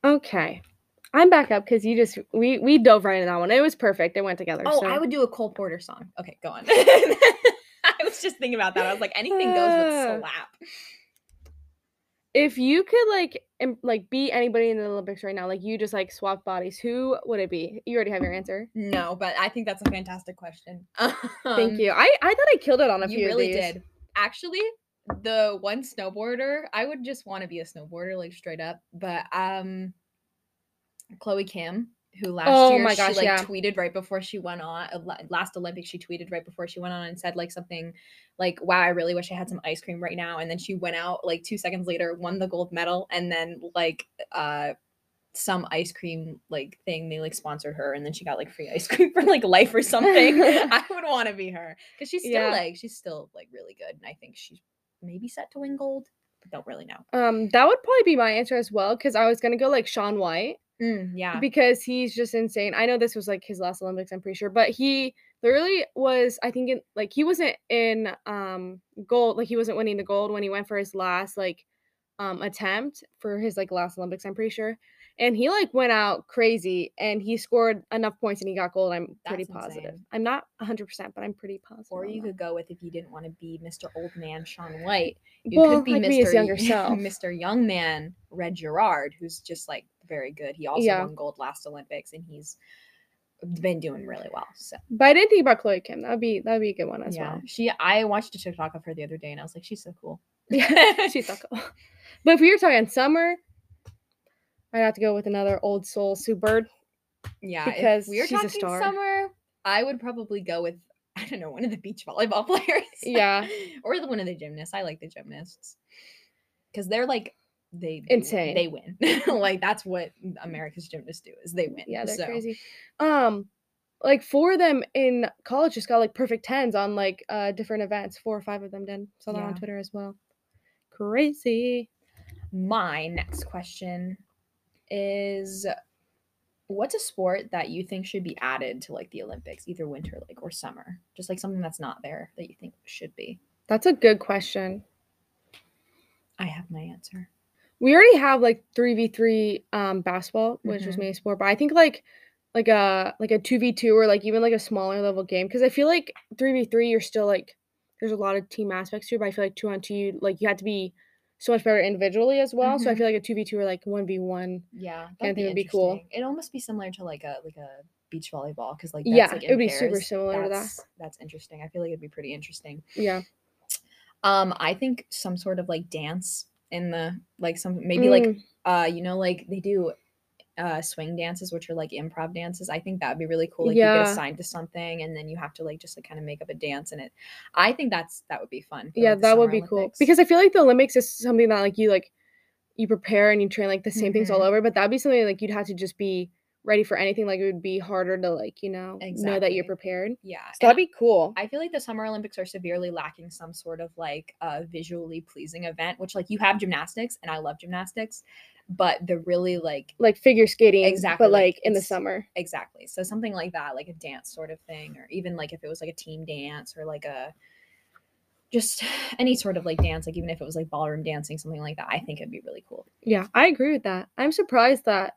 C: Okay. I'm back up because you just we we dove right into that one. It was perfect. It went together.
B: Oh,
C: so.
B: I would do a Cole Porter song. Okay, go on. I was just thinking about that. I was like, anything goes with slap.
C: if you could like im- like be anybody in the Olympics right now, like you just like swap bodies, who would it be? You already have your answer.
B: No, but I think that's a fantastic question.
C: Thank
B: Um,
C: you. I I thought I killed it on a
B: you
C: few
B: really
C: of these.
B: did. Actually, the one snowboarder, I would just want to be a snowboarder, like straight up. But um, Chloe Kim, who last
C: Oh
B: year
C: my
B: she
C: gosh,
B: like
C: yeah.
B: tweeted right before she went on uh, last Olympics, she tweeted right before she went on and said like something like, "Wow, I really wish I had some ice cream right now." And then she went out like two seconds later, won the gold medal, and then like uh some ice cream like thing they like sponsored her and then she got like free ice cream for like life or something i would want to be her because she's still
C: Yeah.
B: like she's still like really good and i think she's maybe set to win gold but don't really know
C: Um, that would probably be my answer as well because I was gonna go like Shaun White
B: Mm, yeah
C: because he's just insane. I know this was like his last Olympics, I'm pretty sure, but he literally was. I think in like he wasn't in um gold, like he wasn't winning the gold when he went for his last like um attempt for his like last Olympics. I'm pretty sure, and he like went out crazy and he scored enough points and he got gold. I'm pretty
B: That's
C: positive.
B: insane.
C: I'm not 100, percent but I'm pretty positive.
B: or you could go with if you didn't want to be mr old man shaun white you
C: well,
B: could be mr
C: younger self.
B: mr young man red gerard who's just like very good he also
C: Yeah.
B: won gold last olympics and he's been doing really well so
C: But I didn't think about Chloe Kim. That would be that would be a good one as
B: yeah
C: well.
B: she i watched a tiktok of her the other day and i was like she's so cool
C: Yeah, she's so cool. But if we were talking summer, I'd have to go with another old soul, Sue Bird.
B: Yeah,
C: because
B: we were
C: she's a
B: talking
C: star.
B: summer, I would probably go with I don't know one of the beach volleyball players.
C: Yeah.
B: or the one of the gymnasts. I like the gymnasts because they're like they
C: Insane.
B: They win. like that's what America's gymnasts do is they win.
C: Yeah, they're
B: So,
C: crazy. Um, like four of them in college just got like perfect tens on like uh different events. Four or five of them did. Saw that on Twitter as well. Crazy.
B: My next question is what's a sport that you think should be added to like the Olympics, either winter like or summer? Just like something that's not there that you think should be.
C: That's a good question.
B: I have my answer.
C: We already have like three v three um basketball, which was
B: Mhm.
C: made a sport, but I think like like a like a two v two or like even like a smaller level game because I feel like three v three you're still like there's a lot of team aspects to it, but I feel like two on two you like you have to be so much better individually as well. So I
B: Mhm.
C: feel like a two v two or like one v one.
B: Yeah,
C: think it would be cool.
B: It'd almost be similar to like a like a beach volleyball because like
C: Yeah,
B: like,
C: it would be super similar to that.
B: That's- That's interesting. I feel like it'd be pretty interesting.
C: Yeah.
B: Um, I think some sort of like dance in the like some maybe like
C: Mm,
B: uh you know like they do uh swing dances which are like improv dances. I think that'd be really cool. Like you get assigned to something and then you have to like just like kind of make up a dance in it. I think that's that would be fun. for,
C: yeah,
B: like,
C: that would be cool because I feel like the Olympics is something that like you like you prepare and you train like the same things all
B: Mhm.
C: over, but that'd be something like you'd have to just be ready for anything. Like it would be harder to like you know know that you're prepared.
B: Yeah.
C: So
B: and
C: that'd be cool.
B: I feel like the Summer Olympics are severely lacking some sort of like uh, visually pleasing event, which like you have gymnastics and I love gymnastics, but they're really like
C: like figure skating,
B: Exactly,
C: but
B: like,
C: like in the summer.
B: exactly so something like that, like a dance sort of thing, or even like if it was like a team dance or like a just any sort of like dance, like even if it was like ballroom dancing, something like that, I think it'd be really cool.
C: Yeah, I agree with that. I'm surprised that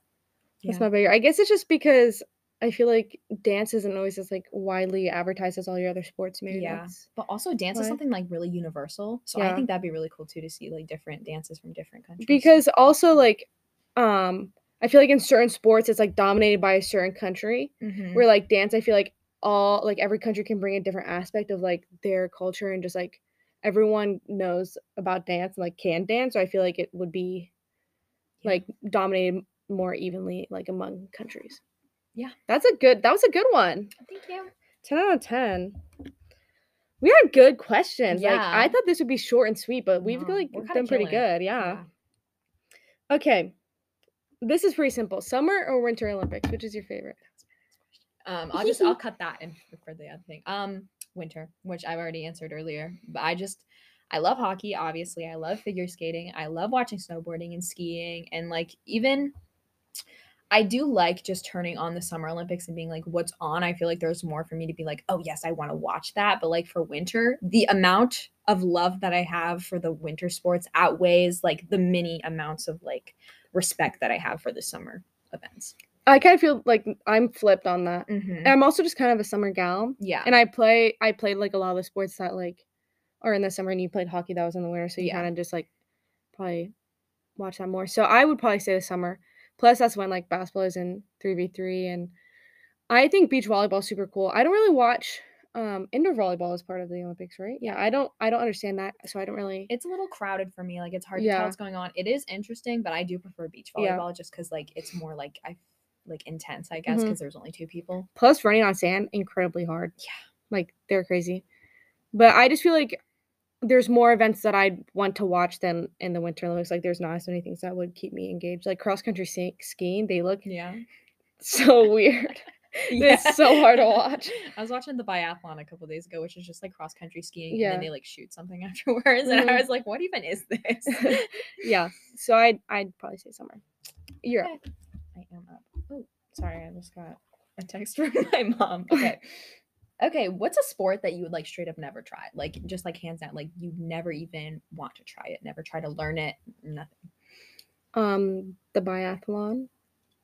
C: it's
B: Yeah.
C: not bigger. I guess it's just because I feel like dance isn't always as like widely advertised as all your other sports. Maybe
B: Yeah.
C: that's-
B: But also dance is something like really universal, so I think that'd be really cool too to see like different dances from different countries.
C: because also like um I feel like in certain sports it's like dominated by a certain country.
B: Mhm.
C: Where like dance, I feel like all like every country can bring a different aspect of like their culture and just like everyone knows about dance and like can dance. So I feel like it would be
B: Yeah.
C: like dominated more evenly like among countries.
B: Yeah.
C: That's a good that was a good one.
B: thank you.
C: 10 out of 10. We had good questions. Like I thought this would be short and sweet, but we've
B: No,
C: like done pretty good. Yeah. Okay. This is pretty simple. Summer or winter Olympics? Which is your favorite?
B: Um, I'll just I'll cut that and f- for the other thing. Um, winter, which I've already answered earlier, but I just I love hockey. Obviously, I love figure skating. I love watching snowboarding and skiing, and like even I do like just turning on the Summer Olympics and being like, what's on? I feel like there's more for me to be like, oh yes, I want to watch that. But like for winter, the amount of love that I have for the winter sports outweighs like the many amounts of like respect that I have for the summer events.
C: I kind of feel like I'm flipped on that.
B: Mm-hmm.
C: And I'm also just kind of a summer gal.
B: Yeah.
C: And I play I played like a lot of the sports that like are in the summer and you played hockey that was in the winter. So you
B: Yeah.
C: kind of just like probably watch that more. So I would probably say the summer. Plus that's when like basketball is in 3v3 and I think beach volleyball is super cool. I don't really watch um indoor volleyball as part of the Olympics, right? Yeah, I don't I don't understand that. So I don't really
B: it's a little crowded for me. Like it's hard to
C: Yeah.
B: tell what's going on. It is interesting, but I do prefer beach
C: Yeah.
B: volleyball just because like it's more like I like intense, I guess, because there's only two people.
C: plus running on sand incredibly hard.
B: Yeah.
C: Like they're crazy. But I just feel like there's more events that I'd want to watch than in the Winter Olympics. Like there's not as many things that would keep me engaged. Like cross country skiing, they look
B: Yeah.
C: so weird. It's so hard to watch.
B: I was watching the biathlon a couple days ago, which is just like cross country skiing, and
C: Yeah.
B: then they like shoot something afterwards, and I
C: Mhm.
B: was like, "What even is this?"
C: yeah. So I'd I'd probably say summer. You're up.
B: I am up. Oh, sorry, I just got a text from my mom. Okay. Okay, what's a sport that you would like straight up never try? Like just like hands down, like you never even want to try it, never try to learn it, nothing.
C: Um the biathlon.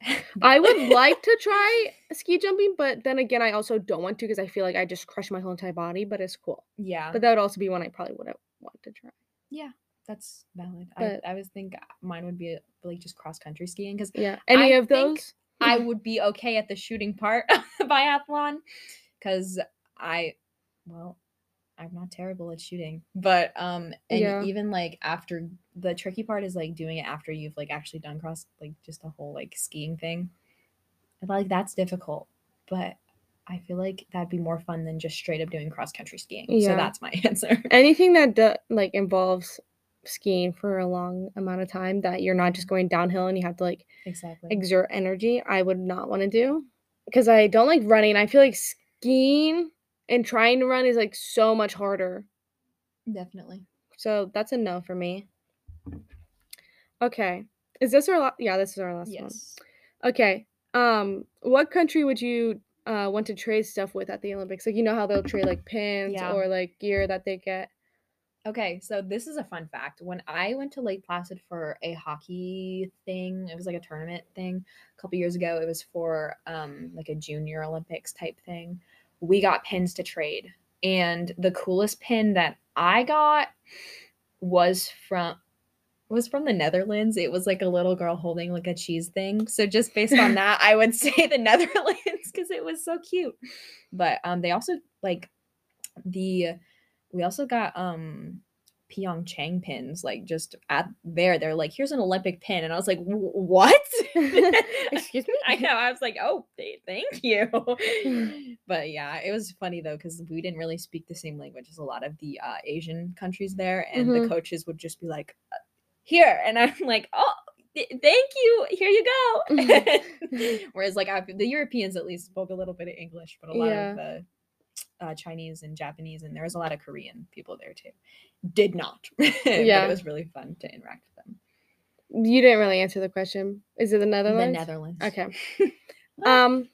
C: I would like to try ski jumping, but then again I also don't want to because I feel like I just crush my whole entire body, but it's cool.
B: Yeah,
C: But that would also be one I probably wouldn't want to try.
B: Yeah, that's valid.
C: but-
B: I I was think mine would be uh, like just cross country skiing because
C: Yeah. Any
B: I
C: of those?
B: I would be okay at the shooting part of biathlon because I, well, I'm not terrible at shooting, but um, and
C: Yeah.
B: even like after the tricky part is like doing it after you've like actually done cross like just a whole like skiing thing, and like that's difficult, but I feel like that'd be more fun than just straight up doing cross country skiing. So that's my answer.
C: Anything that do, like involves skiing for a long amount of time that you're not just going downhill and you have to like
B: exactly.
C: exert energy, I would not want to do because I don't like running. I feel like skiing and trying to run is like so much harder.
B: Definitely.
C: So that's a no for me. Okay. Is this our last? Yeah, this is our last one.
B: Yes.
C: Okay. Um, what country would you uh want to trade stuff with at the Olympics? Like you know how they'll trade like pins
B: Yeah.
C: or like gear that they get.
B: Okay, so this is a fun fact. When I went to Lake Placid for a hockey thing, it was like a tournament thing a couple years ago. It was for um like a junior Olympics type thing. We got pins to trade. And the coolest pin that I got was from was from the Netherlands. It was like a little girl holding like a cheese thing. So just based on that, I would say the Netherlands because it was so cute. But um they also like the we also got um Pyeongchang pins like just at there they're like here's an Olympic pin and I was like what
C: Excuse me?
B: I know I was like oh th- thank you but yeah it was funny though because we didn't really speak the same language as a lot of the uh, Asian countries there and the
C: Mhm.
B: coaches would just be like "Uh, here and I'm like oh th- thank you here you go. Whereas like I, the Europeans at least spoke a little bit of English, but a lot
C: Yeah.
B: of the uh, Chinese and Japanese, and there was a lot of Korean people there too. Did not. but
C: Yeah.
B: it was really fun to interact with them.
C: You didn't really answer the question. Is it the Netherlands?
B: The Netherlands.
C: Okay. Um,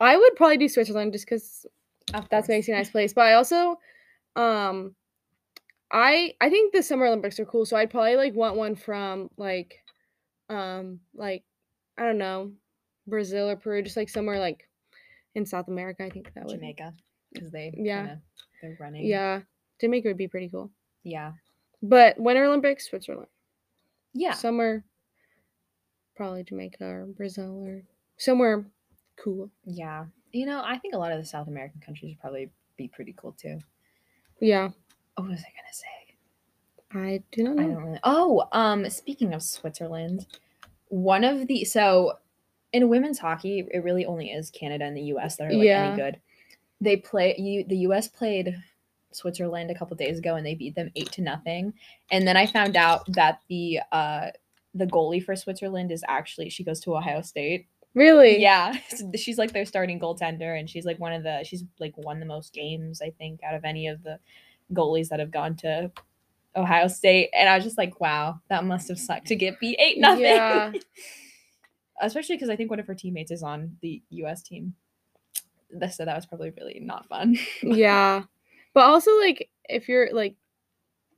C: I would probably do Switzerland just because that's makes a nice place. But I also, um, I I think the Summer Olympics are cool. So I'd probably like want one from like, um, like I don't know, Brazil or Peru, just like somewhere like in South America. I think that would.
B: Jamaica because they
C: Yeah.
B: kinda- they're running.
C: Yeah, Jamaica would be pretty cool.
B: Yeah.
C: But Winter Olympics, Switzerland.
B: Yeah.
C: Summer, probably Jamaica or Brazil or somewhere cool.
B: Yeah. You know, I think a lot of the South American countries would probably be pretty cool too.
C: Yeah, Oh,
B: What was I gonna say?
C: I do not
B: I
C: know.
B: don't really. Oh, um, speaking of Switzerland, one of the so in women's hockey, it really only is Canada and the U.S. that are like
C: Yeah.
B: any good. They play you. The U.S. played Switzerland a couple days ago, and they beat them eight to nothing. And then I found out that the uh the goalie for Switzerland is actually she goes to Ohio State.
C: Really?
B: Yeah, she's like their starting goaltender, and she's like one of the she's like won the most games I think out of any of the goalies that have gone to Ohio State. And I was just like, wow, that must have sucked to get beat eight nothing.
C: Yeah.
B: Especially because I think one of her teammates is on the U.S. team. So that was probably really not fun.
C: yeah. But also, like, if you're like,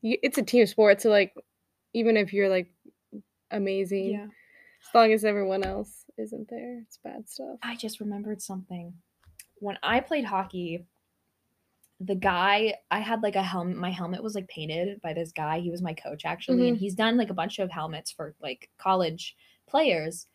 C: it's a team sport. So, like, even if you're like amazing, yeah. as long as everyone else isn't there, it's bad stuff.
B: I just remembered something. When I played hockey, the guy I had like a helmet. My helmet was like painted by this guy. He was my coach actually, and mm-hmm. he's done like a bunch of helmets for like college players.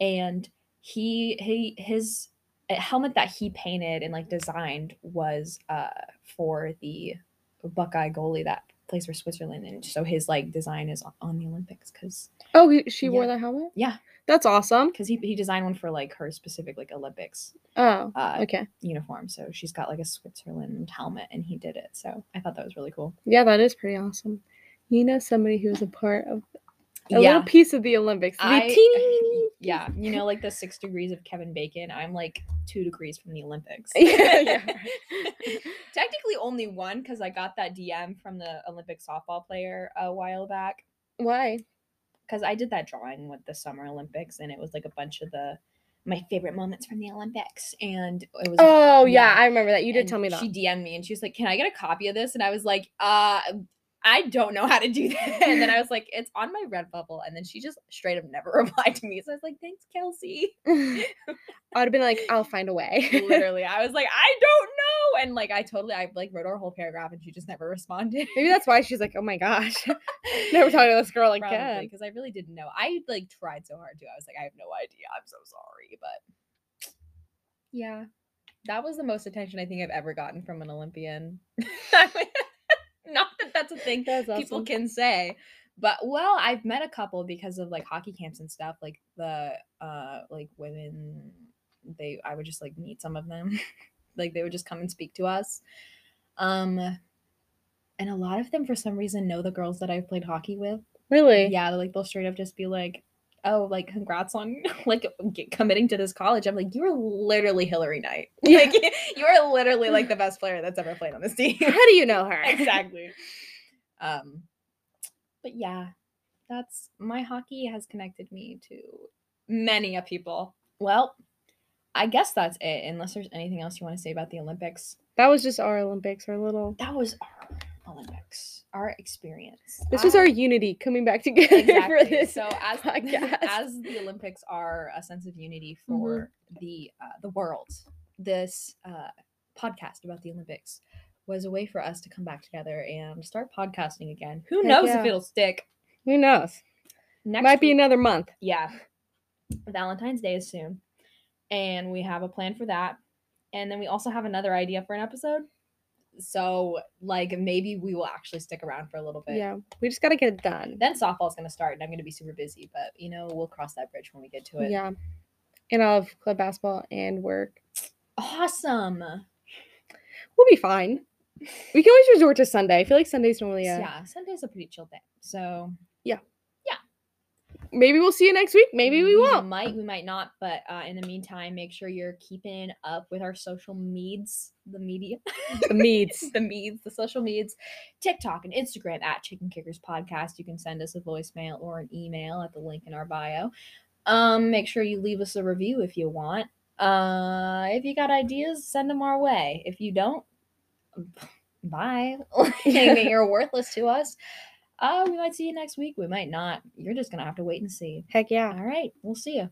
B: And he he his uh, helmet that he painted and like designed was uh for the Buckeye goalie that plays for Switzerland, and so his like design is on- the Olympics because
C: Oh, he, she wore that helmet?
B: Yeah.
C: That's awesome.
B: because he he designed one for like her specific like Olympics
C: Oh,
B: uh,
C: okay.
B: uniform. So she's got like a Switzerland helmet and he did it. So I thought that was really cool.
C: Yeah, that is pretty awesome. You know somebody who's a part of a
B: yeah.
C: little piece of the Olympics.
B: I- yeah. You know, like the six degrees of Kevin Bacon. I'm like two degrees from the Olympics.
C: Yeah, yeah,
B: Technically only one because I got that DM from the Olympic softball player a while back.
C: Why?
B: Because I did that drawing with the Summer Olympics and it was like a bunch of the my favorite moments from the Olympics. And it was
C: Oh, yeah,
B: yeah.
C: I remember that. You did
B: And
C: tell me that.
B: She DM'd me and she was like, Can I get a copy of this? And I was like, uh I don't know how to do that. And then I was like, It's on my Redbubble. And then she just straight up never replied to me. So I was like, Thanks, Kelsey.
C: I would have been like, I'll find a way.
B: Literally. I was like, I don't know. And like I totally I like wrote her whole paragraph and she just never responded.
C: Maybe that's why she's like, oh my gosh, never talking to this girl again.
B: because I really didn't know. I like tried so hard too. I was like, I have no idea. I'm so sorry. But yeah. That was the most attention I think I've ever gotten from an Olympian. Not that that's a thing
C: That's
B: people
C: awesome.
B: can say. But well, I've met a couple because of like hockey camps and stuff. Like the uh like women they I would just like meet some of them. like they would just come and speak to us. Um and a lot of them for some reason know the girls that I've played hockey with.
C: Really?
B: Yeah, like they'll straight up just be like, "Oh, like congrats on like get, committing to this college." I'm like, "You are literally Hilary Knight.
C: Yeah.
B: Like you are literally like the best player that's ever played on this team."
C: How do you know her?
B: exactly. Um, but yeah, that's my hockey has connected me to many a people. Well, I guess that's it. Unless there's anything else you want to say about the Olympics,
C: That was just our Olympics, our little.
B: that was our Olympics, our experience.
C: This was our unity coming back together for this.
B: So as
C: podcast.
B: as the Olympics are a sense of unity for the uh, the world, this uh, podcast about the Olympics was a way for us to come back together and start podcasting again. Who
C: Heck
B: knows
C: yeah.
B: if it'll stick?
C: Who knows?
B: Next
C: Might be another month.
B: yeah. Valentine's Day is soon, and we have a plan for that. And then we also have another idea for an episode. So, like, maybe we will actually stick around for a little bit.
C: Yeah, we just gotta get it done.
B: Then softball's gonna start, and I'm gonna be super busy. But you know, we'll cross that bridge when we get to it.
C: Yeah, and I'll have club basketball and work.
B: Awesome.
C: We'll be fine. We can always resort to Sunday. I feel like Sunday's normally a
B: Yeah, Sunday's a pretty chill day. So Yeah.
C: Maybe we'll see you next week. Maybe we won't.
B: might, we might not. But uh, in the meantime, make sure you're keeping up with our social meds, the media,
C: The meads.
B: the meds, the social meds, TikTok and Instagram at Chicken Kickers Podcast. You can send us a voicemail or an email at the link in our bio. Um, make sure you leave us a review if you want. Uh, if you got ideas, send them our way. If you don't, bye. You're worthless to us. Uh, we might see you next week. We might not. You're just gonna have to wait and see.
C: Heck yeah.
B: All right, we'll see you.